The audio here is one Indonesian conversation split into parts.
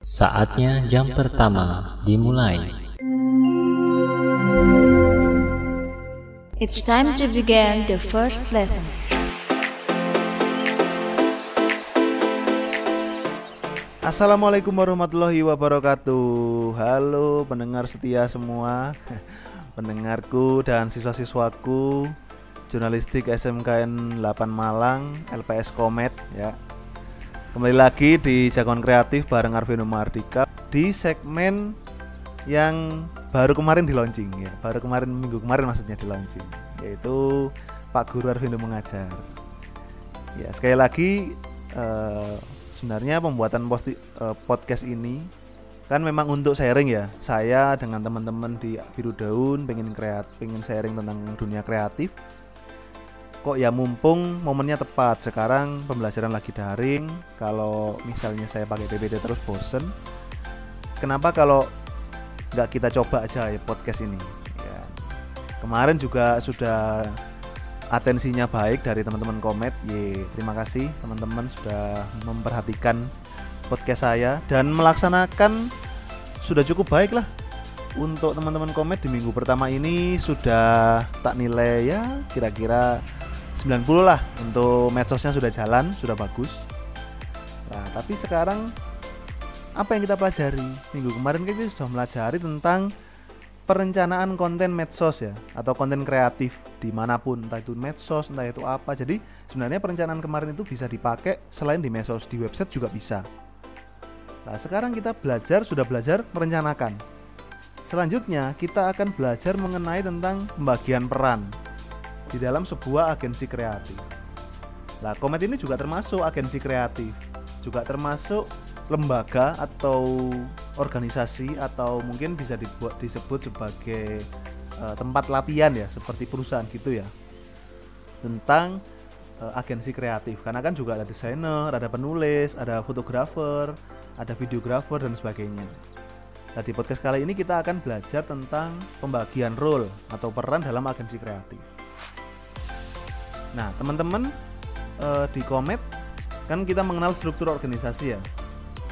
Saatnya jam pertama dimulai. It's time to begin the first lesson. Assalamualaikum warahmatullahi wabarakatuh Halo pendengar setia semua Pendengarku dan siswa-siswaku Jurnalistik SMKN 8 Malang LPS Komet ya Kembali lagi di Jagoan Kreatif bareng Arvino Mardika Di segmen yang baru kemarin di launching ya Baru kemarin minggu kemarin maksudnya di launching Yaitu Pak Guru Arvindo Mengajar Ya sekali lagi eh, sebenarnya pembuatan posti, uh, podcast ini kan memang untuk sharing ya. Saya dengan teman-teman di Biru Daun pengen kreat, pengen sharing tentang dunia kreatif. Kok ya mumpung momennya tepat sekarang pembelajaran lagi daring. Kalau misalnya saya pakai PPT terus bosen. Kenapa kalau nggak kita coba aja ya podcast ini? Ya. Kemarin juga sudah atensinya baik dari teman-teman komet. Ye, terima kasih teman-teman sudah memperhatikan podcast saya dan melaksanakan sudah cukup baik lah untuk teman-teman komet di minggu pertama ini sudah tak nilai ya kira-kira 90 lah untuk medsosnya sudah jalan, sudah bagus. Nah, tapi sekarang apa yang kita pelajari? Minggu kemarin kita sudah melajari tentang perencanaan konten medsos ya atau konten kreatif di mana pun entah itu medsos entah itu apa jadi sebenarnya perencanaan kemarin itu bisa dipakai selain di medsos di website juga bisa nah sekarang kita belajar sudah belajar merencanakan selanjutnya kita akan belajar mengenai tentang pembagian peran di dalam sebuah agensi kreatif nah komet ini juga termasuk agensi kreatif juga termasuk lembaga atau organisasi atau mungkin bisa dibuat disebut sebagai uh, tempat latihan ya seperti perusahaan gitu ya tentang uh, agensi kreatif karena kan juga ada desainer, ada penulis, ada fotografer, ada videografer dan sebagainya. Nah di podcast kali ini kita akan belajar tentang pembagian role atau peran dalam agensi kreatif. Nah teman-teman uh, di Komet kan kita mengenal struktur organisasi ya.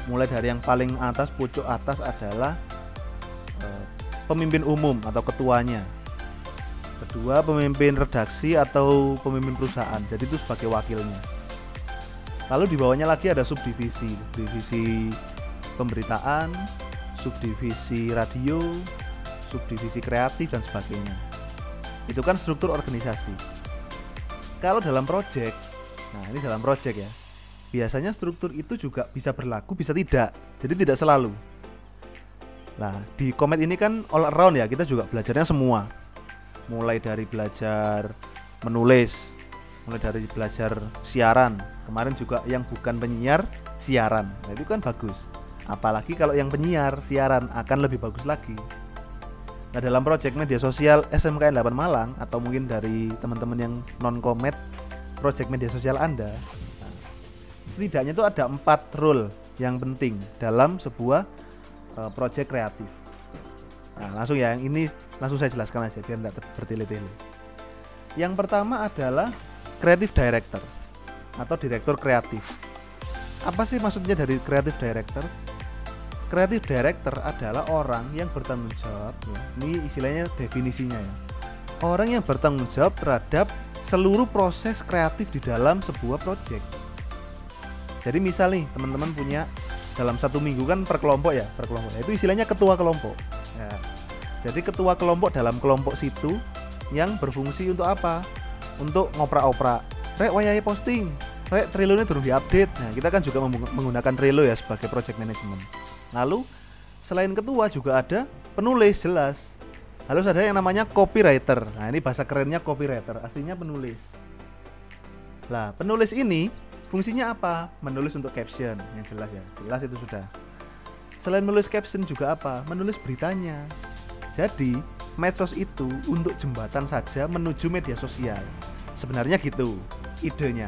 Mulai dari yang paling atas pucuk atas adalah uh, pemimpin umum atau ketuanya. Kedua pemimpin redaksi atau pemimpin perusahaan. Jadi itu sebagai wakilnya. Lalu di bawahnya lagi ada subdivisi divisi pemberitaan subdivisi radio subdivisi kreatif dan sebagainya. Itu kan struktur organisasi kalau dalam project nah ini dalam project ya biasanya struktur itu juga bisa berlaku bisa tidak. Jadi tidak selalu. Nah di komet ini kan all around ya kita juga belajarnya semua. Mulai dari belajar menulis mulai dari belajar siaran. Kemarin juga yang bukan penyiar siaran. Nah, itu kan bagus. Apalagi kalau yang penyiar siaran akan lebih bagus lagi nah dalam project media sosial SMKN 8 Malang atau mungkin dari teman-teman yang non komet project media sosial Anda setidaknya itu ada empat role yang penting dalam sebuah uh, project kreatif. Nah, langsung ya, yang ini langsung saya jelaskan aja biar tidak bertele-tele. Yang pertama adalah creative director atau direktur kreatif. Apa sih maksudnya dari creative director? Creative director adalah orang yang bertanggung jawab, ya. ini istilahnya definisinya ya. Orang yang bertanggung jawab terhadap seluruh proses kreatif di dalam sebuah project. Jadi misal nih teman-teman punya dalam satu minggu kan per kelompok ya per kelompok. Itu istilahnya ketua kelompok. Ya. jadi ketua kelompok dalam kelompok situ yang berfungsi untuk apa? Untuk ngoprak-oprak. Rek wayai posting. Rek ini terus diupdate. Nah kita kan juga menggunakan Trello ya sebagai project management lalu selain ketua juga ada penulis jelas harus ada yang namanya copywriter nah ini bahasa kerennya copywriter aslinya penulis lah penulis ini Fungsinya apa? Menulis untuk caption yang jelas ya. Jelas itu sudah. Selain menulis caption juga apa? Menulis beritanya. Jadi, medsos itu untuk jembatan saja menuju media sosial. Sebenarnya gitu idenya.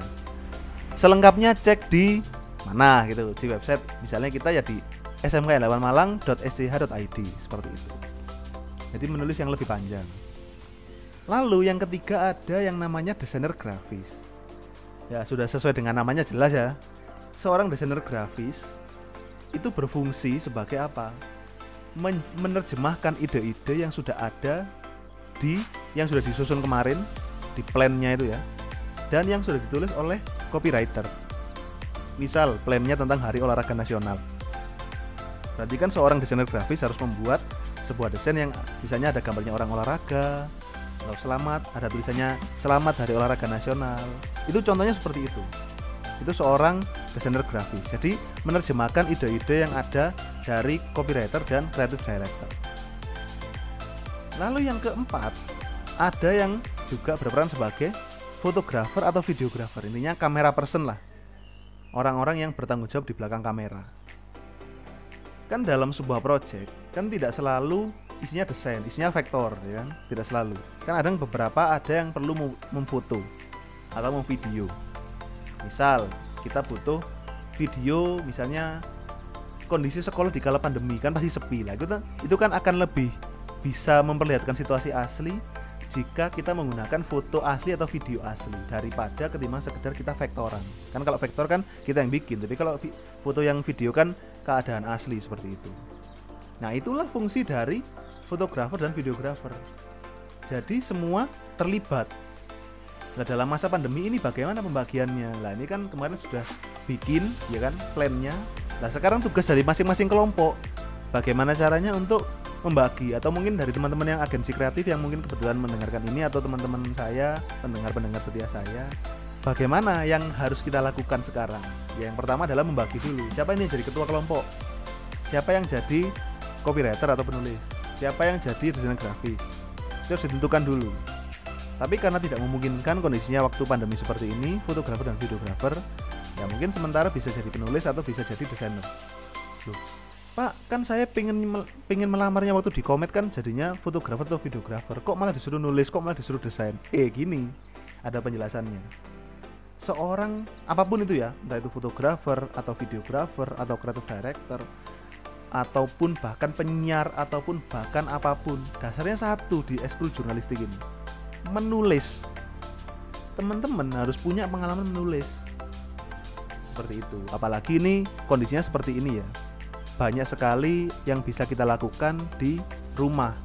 Selengkapnya cek di mana gitu di website misalnya kita ya di smk8malang.sch.id seperti itu. Jadi menulis yang lebih panjang. Lalu yang ketiga ada yang namanya desainer grafis ya sudah sesuai dengan namanya jelas ya seorang desainer grafis itu berfungsi sebagai apa? Men- menerjemahkan ide-ide yang sudah ada di yang sudah disusun kemarin di plannya itu ya dan yang sudah ditulis oleh copywriter. Misal plannya tentang Hari Olahraga Nasional. Berarti kan seorang desainer grafis harus membuat sebuah desain yang misalnya ada gambarnya orang olahraga atau selamat, ada tulisannya selamat Hari Olahraga Nasional. Itu contohnya seperti itu. Itu seorang desainer grafis. Jadi menerjemahkan ide-ide yang ada dari copywriter dan creative director. Lalu yang keempat, ada yang juga berperan sebagai fotografer atau videografer. Intinya kamera person lah. Orang-orang yang bertanggung jawab di belakang kamera. Kan dalam sebuah project kan tidak selalu isinya desain, isinya vektor ya kan? Tidak selalu. Kan ada beberapa ada yang perlu mem- memfoto atau memvideo. Misal kita butuh video misalnya kondisi sekolah di kala pandemi kan pasti sepi lah. Itu, itu kan akan lebih bisa memperlihatkan situasi asli jika kita menggunakan foto asli atau video asli daripada ketimbang sekedar kita vektoran. Kan kalau vektor kan kita yang bikin, tapi kalau foto yang video kan keadaan asli seperti itu. Nah, itulah fungsi dari fotografer dan videografer. Jadi semua terlibat. Nah, dalam masa pandemi ini bagaimana pembagiannya? Lah, ini kan kemarin sudah bikin ya kan plannya. Nah, sekarang tugas dari masing-masing kelompok. Bagaimana caranya untuk membagi atau mungkin dari teman-teman yang agensi kreatif yang mungkin kebetulan mendengarkan ini atau teman-teman saya, pendengar-pendengar setia saya, bagaimana yang harus kita lakukan sekarang? Ya, yang pertama adalah membagi dulu. Siapa ini yang jadi ketua kelompok? Siapa yang jadi copywriter atau penulis? Siapa yang jadi desainer grafis? Itu harus ditentukan dulu. Tapi karena tidak memungkinkan kondisinya waktu pandemi seperti ini, fotografer dan videografer ya mungkin sementara bisa jadi penulis atau bisa jadi desainer. Loh, Pak, kan saya pengen pengen melamarnya waktu di komet kan jadinya fotografer atau videografer. Kok malah disuruh nulis, kok malah disuruh desain? Eh, gini. Ada penjelasannya. Seorang apa pun itu ya, entah itu fotografer atau videografer atau creative director ataupun bahkan penyiar ataupun bahkan apa pun, dasarnya satu di ekskul jurnalistik ini. Menulis. Teman-teman harus punya pengalaman menulis. Seperti itu. Apalagi ini kondisinya seperti ini ya banyak sekali yang bisa kita lakukan di rumah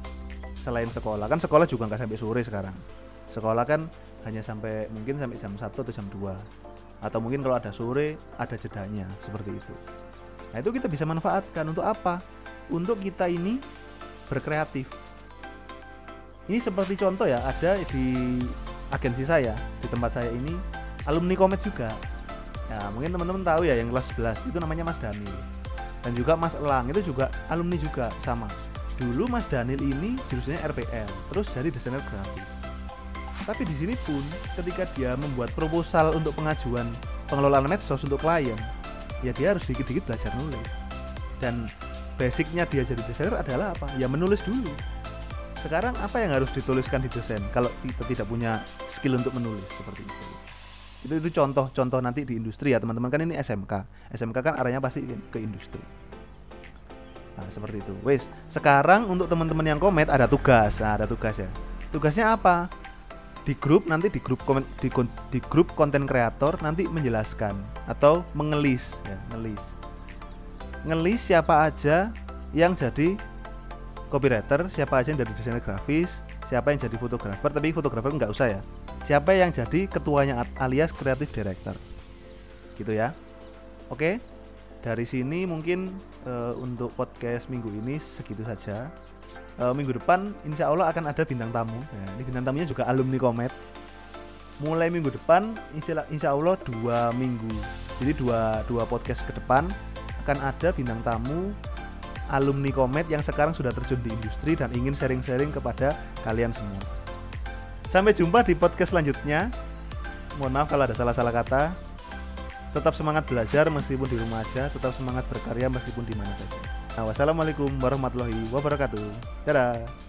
selain sekolah kan sekolah juga nggak sampai sore sekarang sekolah kan hanya sampai mungkin sampai jam 1 atau jam 2 atau mungkin kalau ada sore ada jedanya seperti itu. Nah itu kita bisa manfaatkan. Untuk apa? Untuk kita ini berkreatif. Ini seperti contoh ya ada di agensi saya di tempat saya ini alumni komet juga. Ya mungkin teman-teman tahu ya yang kelas 11 itu namanya Mas Daniel dan juga Mas Elang itu juga alumni juga sama. Dulu Mas Daniel ini jurusannya RPL terus jadi desainer grafis tapi di sini pun ketika dia membuat proposal untuk pengajuan pengelolaan medsos untuk klien ya dia harus dikit-dikit belajar nulis. Dan basicnya dia jadi desainer adalah apa? Ya menulis dulu. Sekarang apa yang harus dituliskan di desain kalau kita tidak punya skill untuk menulis seperti itu? Itu itu contoh-contoh nanti di industri ya teman-teman. Kan ini SMK SMK kan arahnya pasti ke industri. Nah seperti itu. Wes sekarang untuk teman-teman yang komet ada tugas. Nah, ada tugas ya. Tugasnya apa di grup nanti di grup komen, di, di grup konten kreator nanti menjelaskan atau mengelis ya ngelis. Ngelis siapa aja yang jadi copywriter siapa aja yang jadi desainer grafis siapa yang jadi fotografer tapi fotografer nggak usah ya. Siapa yang jadi ketuanya alias creative director. Gitu ya. Oke dari sini mungkin eh, untuk podcast minggu ini segitu saja Eh, minggu depan insya Allah akan ada bintang tamu ya, ini bintang tamunya juga alumni komet mulai minggu depan insya, insya Allah dua minggu jadi dua dua podcast ke depan akan ada bintang tamu alumni komet yang sekarang sudah terjun di industri dan ingin sharing-sharing kepada kalian semua Sampai jumpa di podcast selanjutnya. Mohon maaf kalau ada salah-salah kata. Tetap semangat belajar meskipun di rumah aja, tetap semangat berkarya meskipun di mana saja. Nah, wassalamualaikum warahmatullahi wabarakatuh. Dadah.